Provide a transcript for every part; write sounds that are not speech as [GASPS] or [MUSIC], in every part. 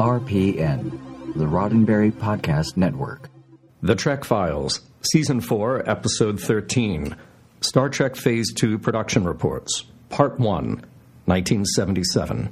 RPN, the Roddenberry Podcast Network. The Trek Files, Season 4, Episode 13. Star Trek Phase 2 Production Reports, Part 1, 1977.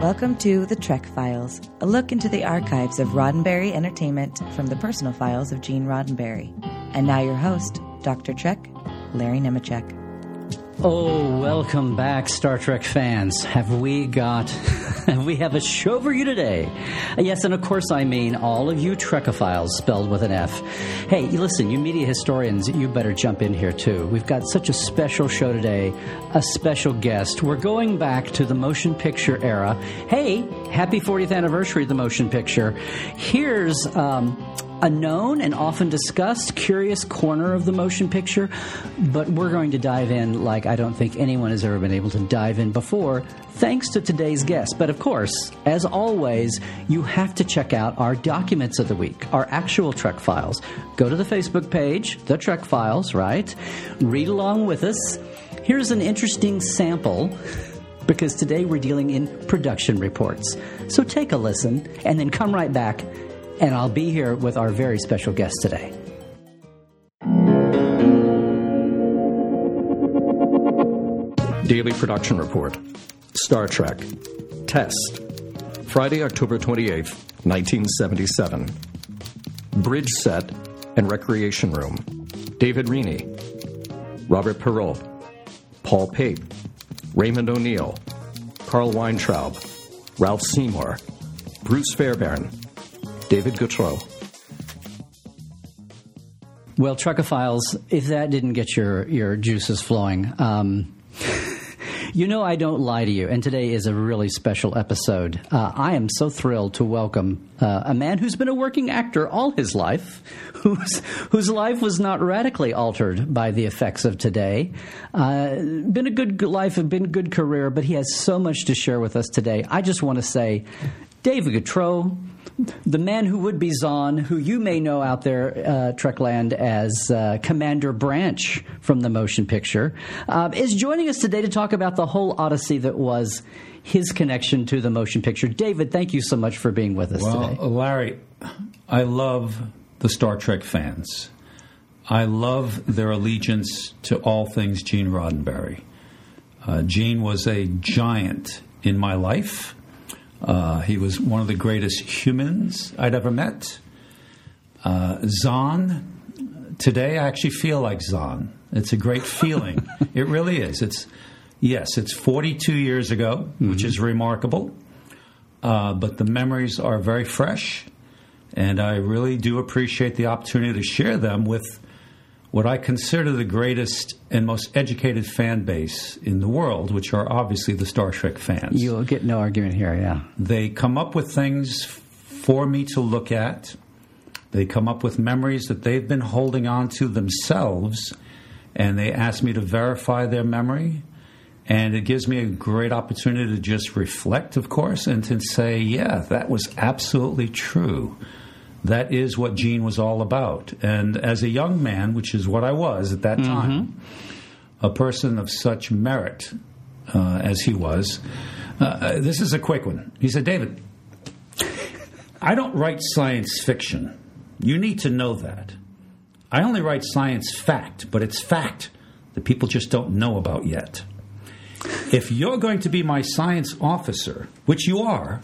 Welcome to The Trek Files, a look into the archives of Roddenberry Entertainment from the personal files of Gene Roddenberry. And now your host, Dr. Trek, Larry Nemecek. Oh, welcome back, Star Trek fans. Have we got. [LAUGHS] we have a show for you today. Yes, and of course, I mean all of you Trekophiles spelled with an F. Hey, listen, you media historians, you better jump in here too. We've got such a special show today, a special guest. We're going back to the motion picture era. Hey, happy 40th anniversary of the motion picture. Here's. Um, a known and often discussed curious corner of the motion picture, but we're going to dive in like I don't think anyone has ever been able to dive in before, thanks to today's guest. But of course, as always, you have to check out our documents of the week, our actual Trek files. Go to the Facebook page, The Trek Files, right? Read along with us. Here's an interesting sample because today we're dealing in production reports. So take a listen and then come right back and I'll be here with our very special guest today. Daily Production Report Star Trek Test Friday, October 28th, 1977. Bridge Set and Recreation Room David Reaney, Robert Perrault, Paul Pape, Raymond O'Neill, Carl Weintraub, Ralph Seymour, Bruce Fairbairn, David Gautreaux. Well, Trekophiles, if that didn't get your, your juices flowing, um, [LAUGHS] you know I don't lie to you, and today is a really special episode. Uh, I am so thrilled to welcome uh, a man who's been a working actor all his life, [LAUGHS] whose whose life was not radically altered by the effects of today. Uh, been a good life, been a good career, but he has so much to share with us today. I just want to say, David Gautreaux, the man who would be Xon, who you may know out there, uh, Trekland, as uh, Commander Branch from the motion picture, uh, is joining us today to talk about the whole odyssey that was his connection to the motion picture. David, thank you so much for being with us well, today. Larry, I love the Star Trek fans. I love their allegiance to all things Gene Roddenberry. Uh, Gene was a giant in my life. Uh, he was one of the greatest humans I'd ever met. Uh, Xon, today I actually feel like Xon. It's a great feeling. [LAUGHS] it really is. It's yes, it's 42 years ago, mm-hmm. which is remarkable. Uh, but the memories are very fresh, and I really do appreciate the opportunity to share them with what I consider the greatest and most educated fan base in the world, which are obviously the Star Trek fans. You'll get no argument here, yeah. They come up with things for me to look at. They come up with memories that they've been holding on to themselves, and they ask me to verify their memory. And it gives me a great opportunity to just reflect, of course, and to say, yeah, that was absolutely true that is what Gene was all about. And as a young man, which is what I was at that time, mm-hmm. a person of such merit uh, as he was, uh, uh, this is a quick one. He said, David, I don't write science fiction. You need to know that. I only write science fact, but it's fact that people just don't know about yet. If you're going to be my science officer, which you are,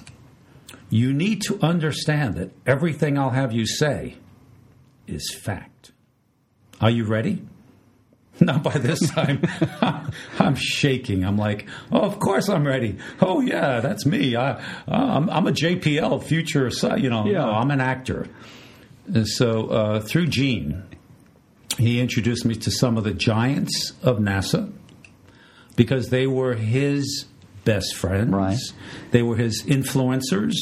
you need to understand that everything I'll have you say is fact. Are you ready? [LAUGHS] Now, by this time, [LAUGHS] I'm shaking. I'm like, oh, of course I'm ready. Oh, yeah, that's me. I, I'm, I'm a JPL future, you know, yeah. I'm an actor. And so uh, through Gene, he introduced me to some of the giants of NASA because they were his best friends. Right. They were his influencers,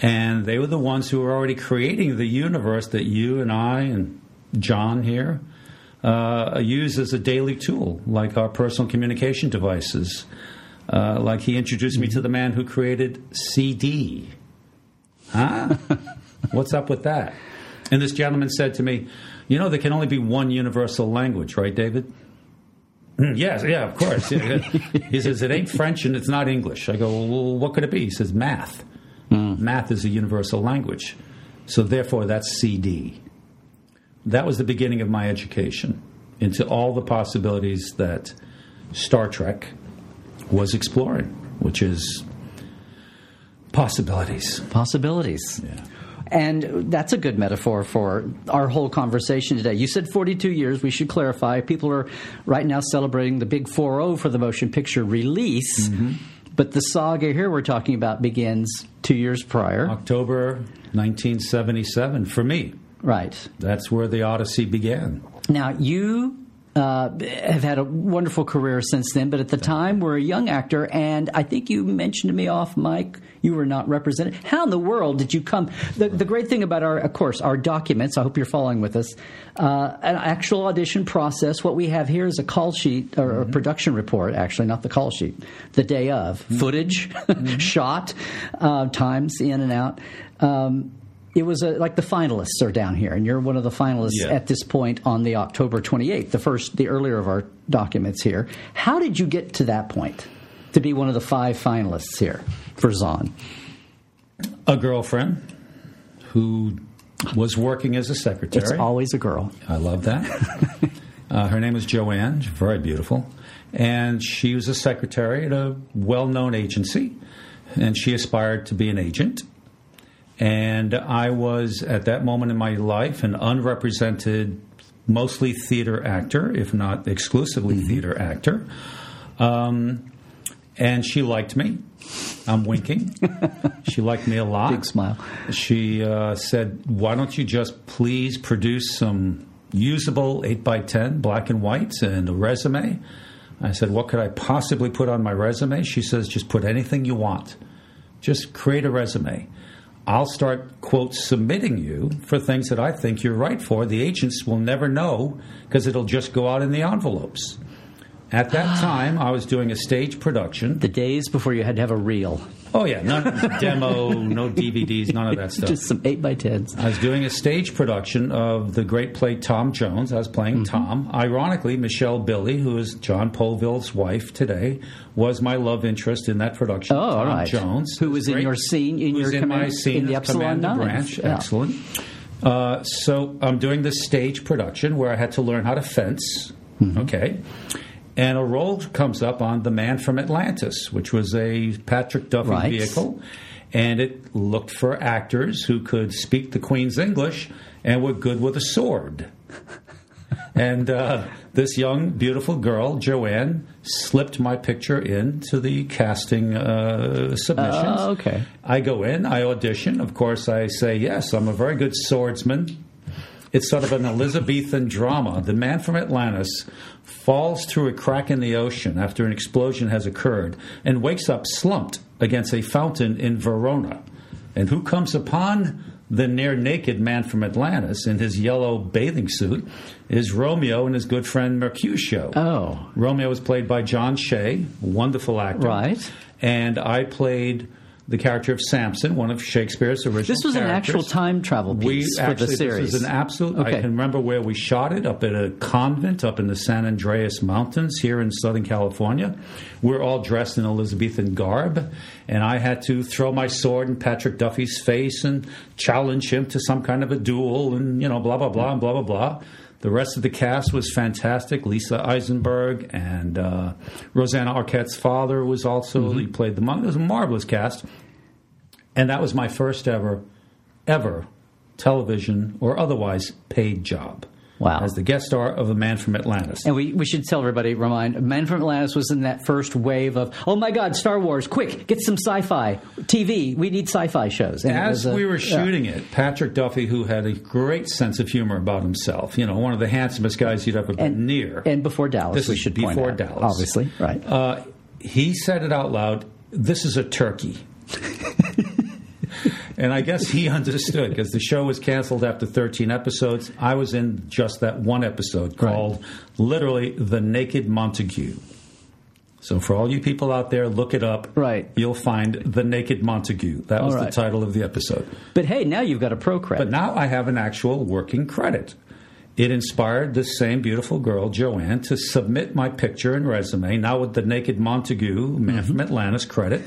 and they were the ones who were already creating the universe that you and I and John here uh, use as a daily tool, like our personal communication devices. Uh, like he introduced me to the man who created CD. Huh? [LAUGHS] What's up with that? And this gentleman said to me, You know, there can only be one universal language, right, David? Hmm. yes, yeah, of course. he says, it ain't French and it's not English. I go, well, what could it be? He says, math. Hmm. Math is a universal language. So therefore, that's CD. That was the beginning of my education into all the possibilities that Star Trek was exploring, which is possibilities. Possibilities. Yeah. And that's a good metaphor for our whole conversation today. You said 42 years. We should clarify. People are right now celebrating the big 4 0 for the motion picture release. Mm-hmm. But the saga here we're talking about begins two years prior. October 1977 for me. Right. That's where the Odyssey began. Now, you uh, have had a wonderful career since then, but at the time were a young actor, and I think you mentioned to me off mic you were not represented. How in the world did you come? The, the great thing about our, of course, our documents, I hope you're following with us, uh, an actual audition process. What we have here is a call sheet or a production report, actually, not the call sheet, the day of, footage, [LAUGHS] shot, uh, times in and out. Um, it was a, like the finalists are down here, and you're one of the finalists Yeah. at this point on the October 28th, the first, the earlier of our documents here. How did you get to that point to be one of the five finalists here for Xon? A girlfriend who was working as a secretary. It's always a girl. I love that. [LAUGHS] uh, her name is Joanne, She's very beautiful. And she was a secretary at a well known agency, and she aspired to be an agent. And I was, at that moment in my life, an unrepresented, mostly theater actor, if not exclusively theater actor. Um, and she liked me. I'm winking. [LAUGHS] she liked me a lot. Big smile. She uh, said, Why don't you just please produce some usable 8x10 black and whites and a resume? I said, What could I possibly put on my resume? She says, Just put anything you want. Just create a resume. I'll start, quote, submitting you for things that I think you're right for. The agents will never know because it'll just go out in the envelopes. At that [GASPS] time, I was doing a stage production. The days before you had to have a reel, Oh, yeah, none, [LAUGHS] demo, no DVDs, none of that stuff. just some 8 by 10s I was doing a stage production of the great play Tom Jones. I was playing Mm-hmm. Tom. Ironically, Michelle Billy, who is Jon Povill's wife today, was my love interest in that production. Oh, all Tom right. Jones, Who was in your scene- in your in my scene in the Epsilon Branch. Yeah. Excellent. Uh, so I'm doing this stage production where I had to learn how to fence. Mm-hmm. Okay. And a role comes up on The Man from Atlantis, which was a Patrick Duffy Right. vehicle. And it looked for actors who could speak the Queen's English and were good with a sword. [LAUGHS] and uh, this young, beautiful girl, Joanne, slipped my picture into the casting uh, submissions. Oh, okay. I go in, I audition. Of course, I say, yes, I'm a very good swordsman. It's sort of an Elizabethan drama. The man from Atlantis falls through a crack in the ocean after an explosion has occurred and wakes up slumped against a fountain in Verona. And who comes upon the near naked man from Atlantis in his yellow bathing suit is Romeo and his good friend Mercutio. Oh. Romeo was played by John Shea, wonderful actor. Right. And I played the character of Samson, one of Shakespeare's original This was an actual time travel We piece for actually, the series. This is an absolute. Okay. I can remember where we shot it up at a convent up in the San Andreas Mountains here in Southern California. We're all dressed in Elizabethan garb, and I had to throw my sword in Patrick Duffy's face and challenge him to some kind of a duel, and you know, blah blah blah and blah blah blah. The rest of the cast was fantastic. Lisa Eisenberg and uh, Rosanna Arquette's father was also Mm-hmm. he played the monk. It was a marvelous cast, and that was my first ever, ever television or otherwise paid job. Wow. As the guest star of A Man from Atlantis. And we, we should tell everybody, remind, Man from Atlantis was in that first wave of, oh my God, Star Wars, quick, get some sci fi TV. We need sci fi shows. And As a- we were yeah. shooting it, Patrick Duffy, who had a great sense of humor about himself, you know, one of the handsomest guys you'd ever been and, near. And before Dallas, This we should point before out, Dallas. Obviously, right. Uh, he said it out loud this is a turkey. And I guess he [LAUGHS] understood because the show was canceled after 13 episodes. I was in just that one episode called literally The Naked Montague. So for all you people out there, look it up. Right. You'll find The Naked Montague. That was All the title of the episode. but hey, now you've got a pro credit. But now I have an actual working credit. it inspired this same beautiful girl, Joanne, to submit my picture and resume, now with the naked Montague, man from Atlantis credit,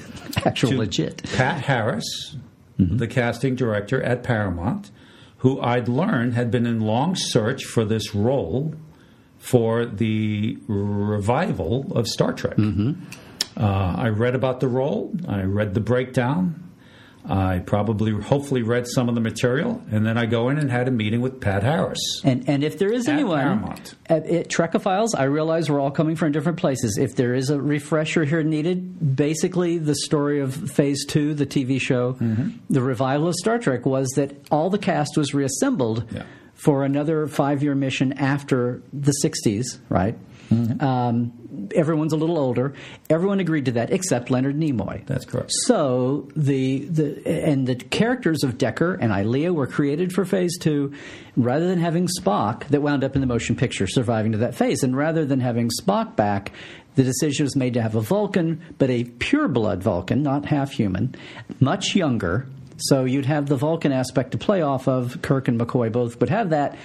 Actual legit. Pat Harris, the casting director at Paramount, who I'd learned had been in long search for this role for the revival of Star Trek. Uh, I read about the role, I read the breakdown. I probably, hopefully, read some of the material, and then I go in and had a meeting with Pat Harris. And and if there is anyone Paramount. at, at Trekophiles, I realize we're all coming from different places. If there is a refresher here needed, basically the story of Phase Two, the TV show, Mm-hmm. the revival of Star Trek, was that all the cast was reassembled Yeah. for another five-year mission after the '60s. Right. Mm-hmm. Um, everyone's a little older. Everyone agreed to that except Leonard Nimoy. That's correct. So the the and the characters of Decker and Ilia were created for Phase Two, rather than having Spock that wound up in the motion picture surviving to that phase, and rather than having Spock back, the decision was made to have a Vulcan, but a pure blood Vulcan, not half human, much younger. So you'd have the Vulcan aspect to play off of. Kirk and McCoy both would have that,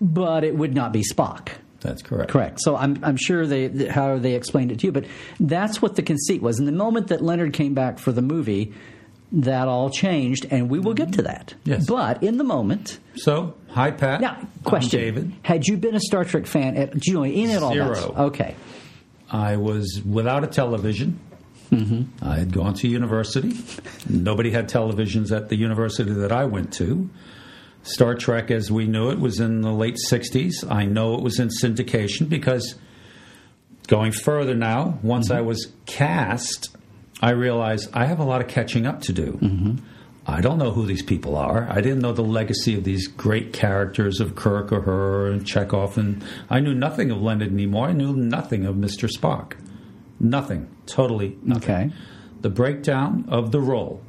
but it would not be Spock. That's correct. Correct. So I'm, I'm sure they how they explained it to you, but that's what the conceit was. And the moment that Leonard came back for the movie, that all changed, and we will get to that. Yes. But in the moment, So, hi, Pat. now I'm question: David. Had you been a Star Trek fan at you in at all? that? Zero. Okay. I was without a television. Mm-hmm. I had gone to university. Nobody had televisions at the university that I went to. Star Trek, as we knew it, was in the late 60s. I know it was in syndication because going further now, once Mm-hmm. I was cast, I realized I have a lot of catching up to do. Mm-hmm. I don't know who these people are. I didn't know the legacy of these great characters of Kirk or her and Chekov, and I knew nothing of Leonard Nimoy. I knew nothing of Mr. Spock. Nothing. Totally nothing. Okay. The breakdown of the role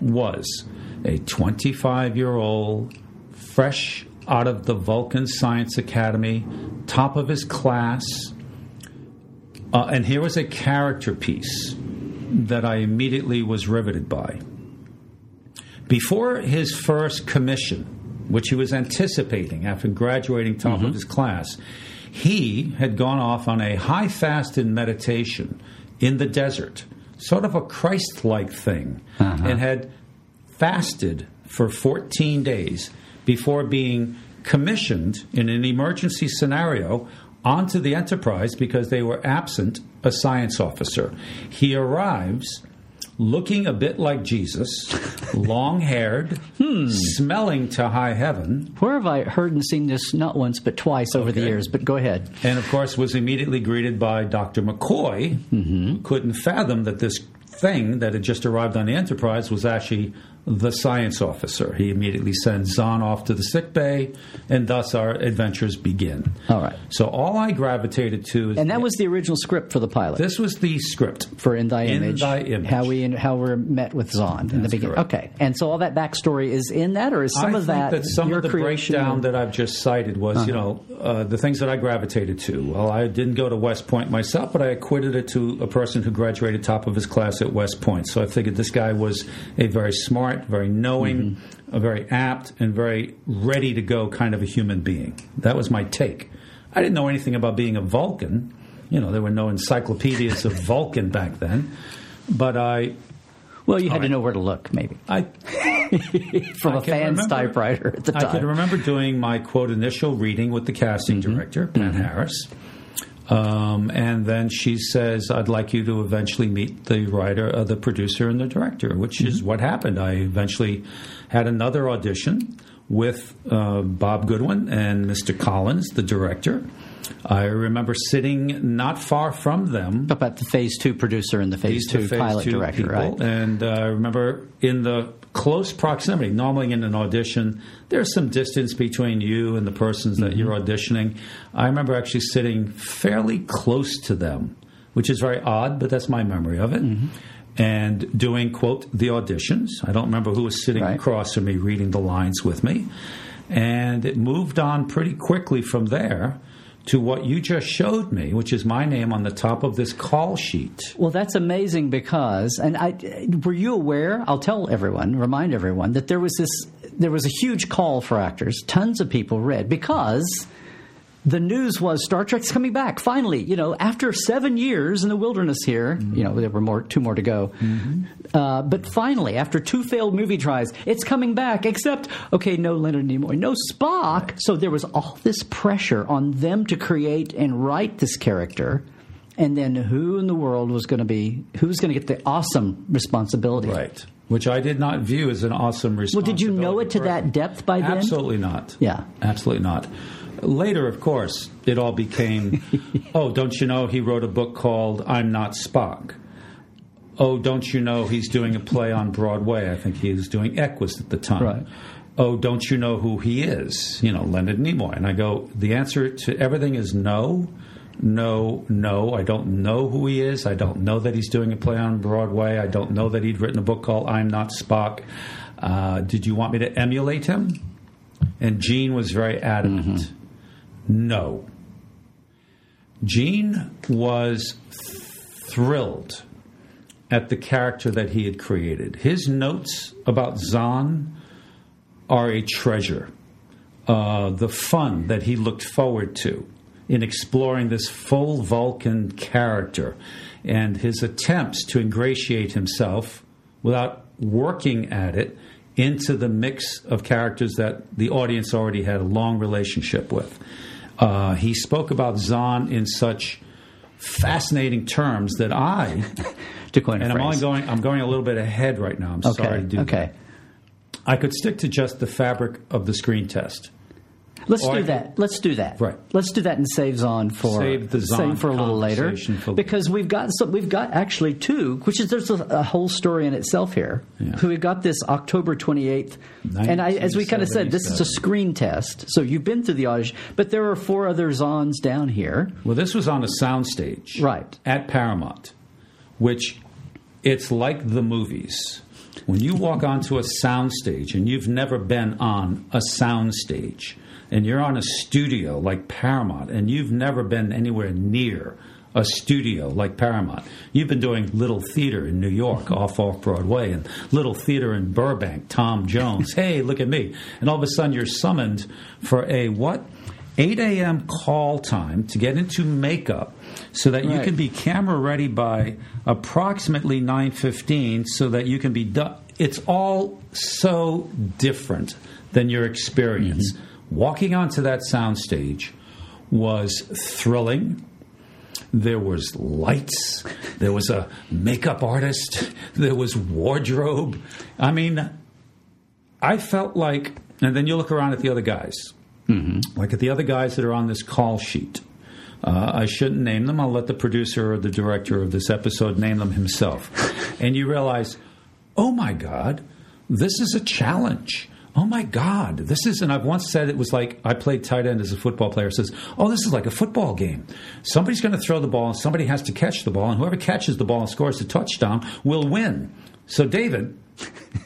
was a 25 year old, fresh out of the Vulcan Science Academy, top of his class. Uh, and here was a character piece that I immediately was riveted by. Before his first commission, which he was anticipating after graduating top of his class, he had gone off on a high fast in meditation in the desert, sort of a Christ like thing, and had fasted for 14 days before being commissioned in an emergency scenario onto the Enterprise because they were absent a science officer. He arrives looking a bit like Jesus, [LAUGHS] long haired, hmm. smelling to high heaven, Where have I heard and seen this not once but twice over the years? But go ahead. and of course was immediately greeted by Dr. McCoy, mm-hmm. who couldn't fathom that this thing that had just arrived on the Enterprise was actually the science officer. He immediately sends Xon off to the sick bay, and thus our adventures begin. All right. So all I gravitated to is And that was the original script for the pilot. this was the script for In Thy In Image, Thy Image. how we how we're met with Xon in the beginning. correct. Okay, and so all that backstory is in that, or is some I of think that, some your of the creation? breakdown that I've just cited was, you know, uh, the things that I gravitated to. Well, I didn't go to West Point myself, but I acquitted it to a person who graduated top of his class at West Point. So I figured this guy was a very smart, very knowing, a very apt, and very ready to go kind of a human being. That was my take. I didn't know anything about being a Vulcan. You know, there were no encyclopedias of [LAUGHS] Vulcan back then. But I, well, you had all to know where to look, maybe I [LAUGHS] from I a fan's remember- typewriter at the time. I can remember doing my quote initial reading with the casting Mm-hmm. director, Pat mm-hmm. Harris. Um, and then she says, I'd like you to eventually meet the writer, uh, the producer, and the director, which is Mm-hmm. what happened. I eventually had another audition with uh, Bob Goodwin and Mr. Collins, the director. I remember sitting not far from them about the Phase Two producer and the Phase Two phase pilot two director, people. right? And uh, I remember in the close proximity, normally in an audition, there's some distance between you and the persons that you're Mm-hmm. auditioning. I remember actually sitting fairly close to them, which is very odd, but that's my memory of it. Mm-hmm. And doing, quote, the auditions. I don't remember who was sitting Right. across from me reading the lines with me. And it moved on pretty quickly from there to what you just showed me, which is my name on the top of this call sheet. Well, that's amazing because, and I were you aware? I'll tell everyone, remind everyone that there was this there was a huge call for actors. Tons of people read because the news was Star Trek's coming back finally. You know, after seven years in the wilderness here, Mm-hmm. you know there were more, two more to go. Uh, but finally, after two failed movie tries, it's coming back. Except, okay, no Leonard Nimoy, no Spock. So there was all this pressure on them to create and write this character. And then who in the world was going to be who was going to get the awesome responsibility? Right. Which I did not view as an awesome responsibility. Well, did you know it to that depth by then? Absolutely not. Yeah. Absolutely not. Later, of course, it all became, [LAUGHS] oh, don't you know he wrote a book called I'm Not Spock? Oh, don't you know he's doing a play on Broadway? I think he was doing Equus at the time. Right. Oh, don't you know who he is? You know, Leonard Nimoy. And I go, the answer to everything is no, no, no. I don't know who he is. I don't know that he's doing a play on Broadway. I don't know that he'd written a book called I'm Not Spock. Uh, did you want me to emulate him? And Gene was very adamant. No. Gene was thrilled at the character that he had created. His notes about Xon are a treasure. Uh, the fun that he looked forward to in exploring this full Vulcan character and his attempts to ingratiate himself without working at it into the mix of characters that the audience already had a long relationship with. Uh, he spoke about Xon in such fascinating terms that I [LAUGHS] To coin and I'm only going. I'm going a little bit ahead right now. I'm okay. sorry to do okay. that. I could stick to just the fabric of the screen test. Let's Or do that. Let's do that. Right. Let's do that and save Xon for Save the Xon for a little later for- because we've got some. We've got actually two, which is there's a, a whole story in itself here. Yeah. So we've got this October 28th, and I, as we kind of said, this is a screen test. So you've been through the audition, but there are four other Xons down here. Well, this was on a soundstage, Right. at Paramount, which it's like the movies. When you walk onto a soundstage and you've never been on a soundstage, and you're on a studio like Paramount, and you've never been anywhere near a studio like Paramount. You've been doing little theater in New York, off off Broadway, and little theater in Burbank. Tom Jones, [LAUGHS] hey, look at me! And all of a sudden, you're summoned for a what? 8 a.m. call time to get into makeup so that you can be camera ready by approximately 9:15 so that you can be done it's all so different than your experience mm-hmm. Walking onto that soundstage was thrilling there was lights there was a makeup artist there was wardrobe i mean i felt like and then you look around at the other guys like at the other guys that are on this call sheet. Uh, I shouldn't name them. I'll let the producer or the director of this episode name them himself. and you realize, oh my God, this is a challenge. Oh my God, this is, and I've once said it was like I played tight end as a football player. Says, oh, this is like a football game. Somebody's going to throw the ball, somebody has to catch the ball, and whoever catches the ball and scores the touchdown will win. So, David,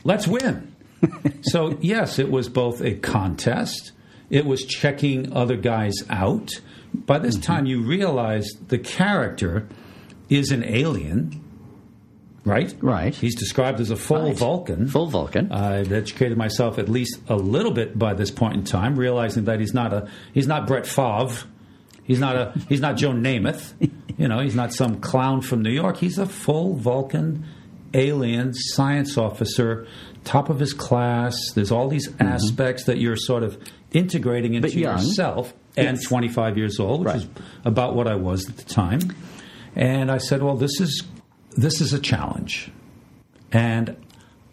let's win. [LAUGHS] so, yes, it was both a contest, it was checking other guys out. By this mm-hmm. time, you realize the character is an alien, right? Right. He's described as a full Right. Vulcan. Full Vulcan. I've educated myself at least a little bit by this point in time, realizing that he's not a he's not Brett Favre, he's not a he's not Joe Namath, you know, he's not some clown from New York. He's a full Vulcan alien science officer, top of his class. There's all these aspects that you're sort of integrating into Mm-hmm. Yourself. And Yes. 25 years old, which Right. is about what I was at the time. And I said, "Well, this is this is a challenge." And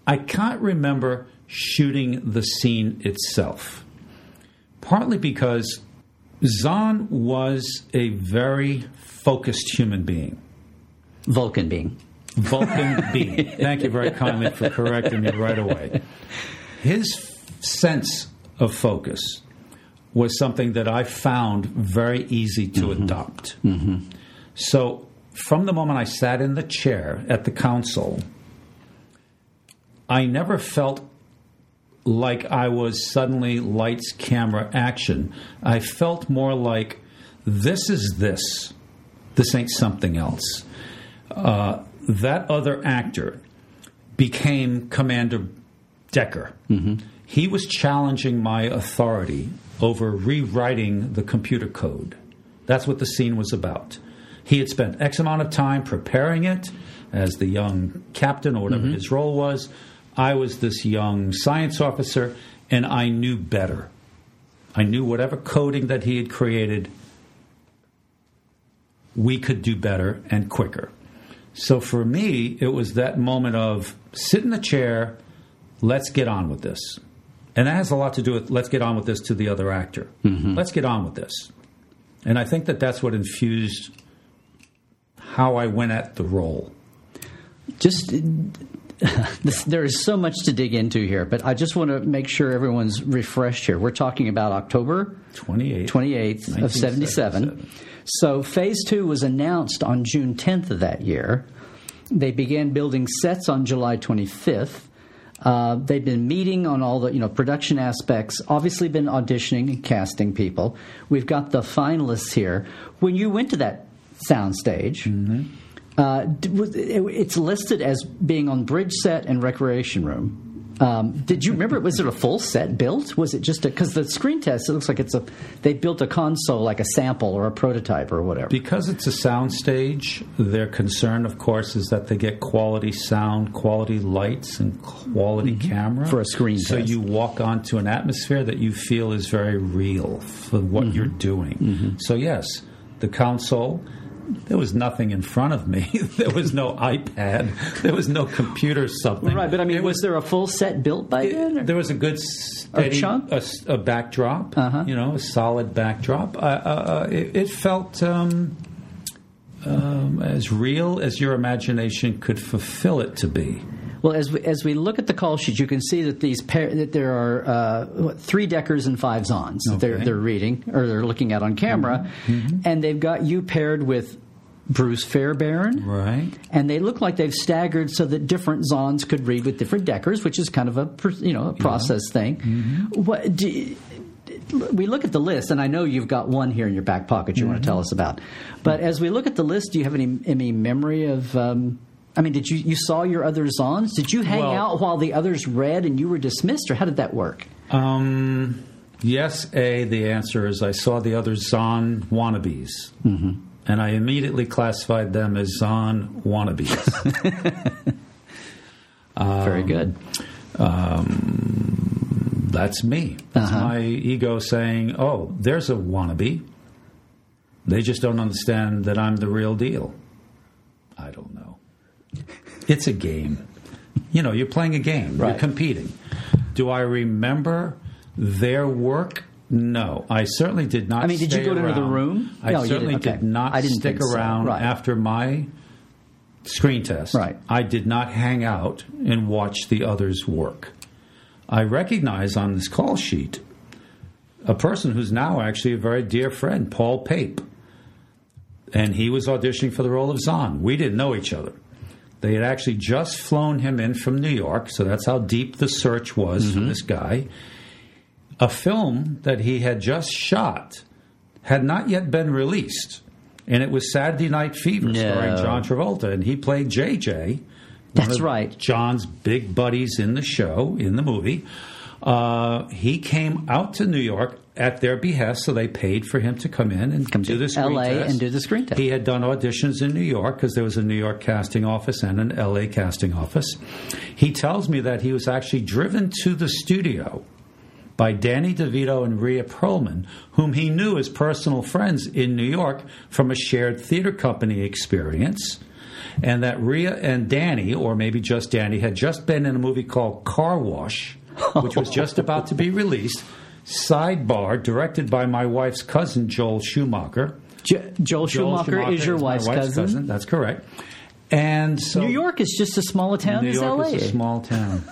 I can't remember shooting the scene itself. Partly because Xon was a very focused human being. Vulcan being. Vulcan [LAUGHS] being. Thank you very kindly for correcting me right away. His f- sense of focus was something that I found very easy to mm-hmm. adopt. Mm-hmm. So, from the moment I sat in the chair at the council, I never felt like I was suddenly lights, camera, action. I felt more like this is this. This ain't something else. Uh, that other actor became Commander Decker. He was challenging my authority over rewriting the computer code. That's what the scene was about. He had spent X amount of time preparing it as the young captain or whatever mm-hmm. his role was. I was this young science officer, and I knew better. I knew whatever coding that he had created, we could do better and quicker. So for me, it was that moment of sit in the chair, let's get on with this. And that has a lot to do with let's get on with this to the other actor. Mm-hmm. Let's get on with this. And I think that that's what infused how I went at the role. just [LAUGHS] this, there is so much to dig into here, but I just want to make sure everyone's refreshed here. We're talking about October 28. 28th of 77. So phase two was announced on June 10th of that year. They began building sets on July 25th. Uh, they've been meeting on all the you know production aspects. Obviously, been auditioning and casting people. We've got the finalists here. When you went to that soundstage, uh, was- it- it's listed as being on bridge set and recreation room. Um, did you remember? Was it a full set built? Was it just a because the screen test? It looks like it's a they built a console like a sample or a prototype or whatever. Because it's a soundstage, their concern, of course, is that they get quality sound, quality lights, and quality camera Mm-hmm. For a screen So test. you walk onto an atmosphere that you feel is very real for what Mm-hmm. you're doing. So yes, the console. There was nothing in front of me. [LAUGHS] there was no iPad. There was no computer something. right, but I mean, It was there a full set built by then? or- there was a good steady chunk? a, a backdrop, Uh-huh. you know, a solid backdrop. Uh, uh, it, it felt um, um, as real as your imagination could fulfill it to be. Well, as we, as we look at the call sheet, you can see that these pair, that there are uh, what, three deckers and five Xons that they're, Mm-hmm. they're reading or they're looking at on camera, and they've got you paired with Bruce Fairbairn, Right. and they look like they've staggered so that different Xons could read with different deckers, which is kind of a you know a process thing. Mm-hmm. What do, we look at the list, and I know you've got one here in your back pocket you want Mm-hmm. to tell us about. But as we look at the list, do you have any any memory of? Um, I mean, did you you saw your other Xons? Did you hang Well- out while the others read and you were dismissed, or how did that work? Um, yes, A, the answer is I saw the other Xon wannabes. Mm-hmm. And I immediately classified them as Xon wannabes. [LAUGHS] Very good. That's me. That's my ego saying, oh, there's a wannabe. They just don't understand that I'm the real deal. I don't know. It's a game. You know, you're playing a game, Right. you're competing. Do I remember their work? No. I certainly did not I mean, did you go into the around. room? I No, certainly. Okay. did not I didn't stick think so. around Right. after my screen test. Right. I did not hang out and watch the others work. I recognize on this call sheet a person who's now actually a very dear friend, Paul Pape. And he was auditioning for the role of Xon. We didn't know each other. They had actually just flown him in from New York, so that's how deep the search was for this guy. A film that he had just shot had not yet been released, and it was Saturday Night Fever starring John Travolta, and he played JJ. That's right. John's big buddies in the show, in the movie. Uh, he came out to New York at their behest, so they paid for him to come in and Come do to the screen LA test. and do the screen test. He had done auditions in New York because there was a New York casting office and an LA casting office. He tells me that he was actually driven to the studio by Danny DeVito and Rhea Perlman, whom he knew as personal friends in New York from a shared theater company experience. And that Rhea and Danny, or maybe just Danny, had just been in a movie called Car Wash, which was just about to be released. Sidebar, directed by my wife's cousin, Joel Schumacher. Jo- Joel, Joel Schumacher, is your my wife's, cousin. That's correct. And so New York is just as small a town New as York LA. is a small town.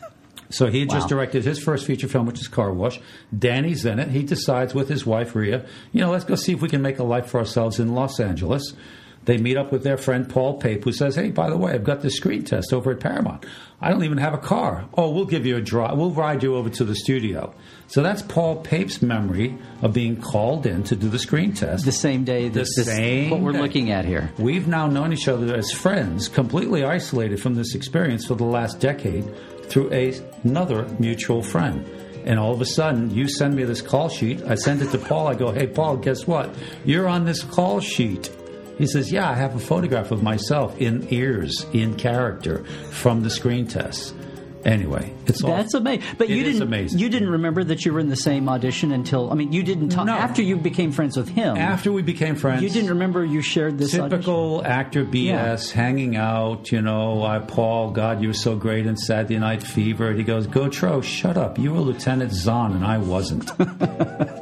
[LAUGHS] so he had just directed his first feature film, which is Car Wash. Danny's in it. He decides with his wife Rhea, you know, let's go see if we can make a life for ourselves in Los Angeles. They meet up with their friend Paul Pape, who says, "Hey, by the way, I've got this screen test over at Paramount. I don't even have a car. Oh, we'll give you a drive. We'll ride you over to the studio." So that's Paul Pape's memory of being called in to do the screen test. the same day. The this- same What we're day. looking at here. We've now known each other as friends, completely isolated from this experience for the last decade through a, another mutual friend. And all of a sudden, you send me this call sheet. I send it to Paul. I go, hey, Paul, guess what? You're on this call sheet. He says, yeah, I have a photograph of myself in ears, in character, from the screen test. Anyway, it's all, That's amazing. But you didn't. amazing. You didn't remember that you were in the same audition until. I mean, you didn't talk No. after you became friends with him. After we became friends, you didn't remember you shared this. audition? typical actor BS, hanging out. You know, I, Paul, God, you were so great in Saturday Night Fever. He goes, Gautreaux, shut up. You were Lieutenant Xon, and I wasn't. [LAUGHS]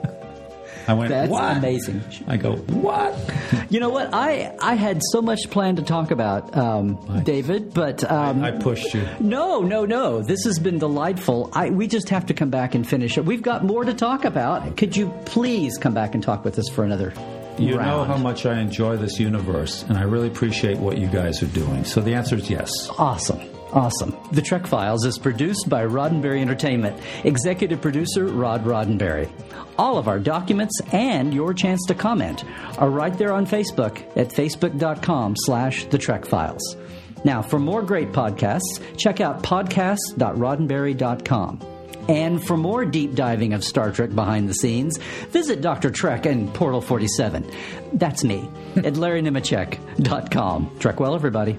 I went, That's what? amazing. I go, what? [LAUGHS] You know what? I I had so much planned to talk about, um, David, but um, I pushed you. no, no, no. This has been delightful. I, we just have to come back and finish it. We've got more to talk about. Could you please come back and talk with us for another? You know how much I enjoy this universe, and I really appreciate what you guys are doing. So the answer is yes. Awesome. Awesome. The Trek Files is produced by Roddenberry Entertainment. Executive producer Rod Roddenberry. All of our documents and your chance to comment are right there on Facebook at facebook.com slash the Trek Files. Now, for more great podcasts, check out podcast.roddenberry.com. And for more deep diving of Star Trek behind the scenes, visit Dr. Trek and Portal 47. That's me at [LAUGHS] LarryNemecek.com. Trek well, everybody.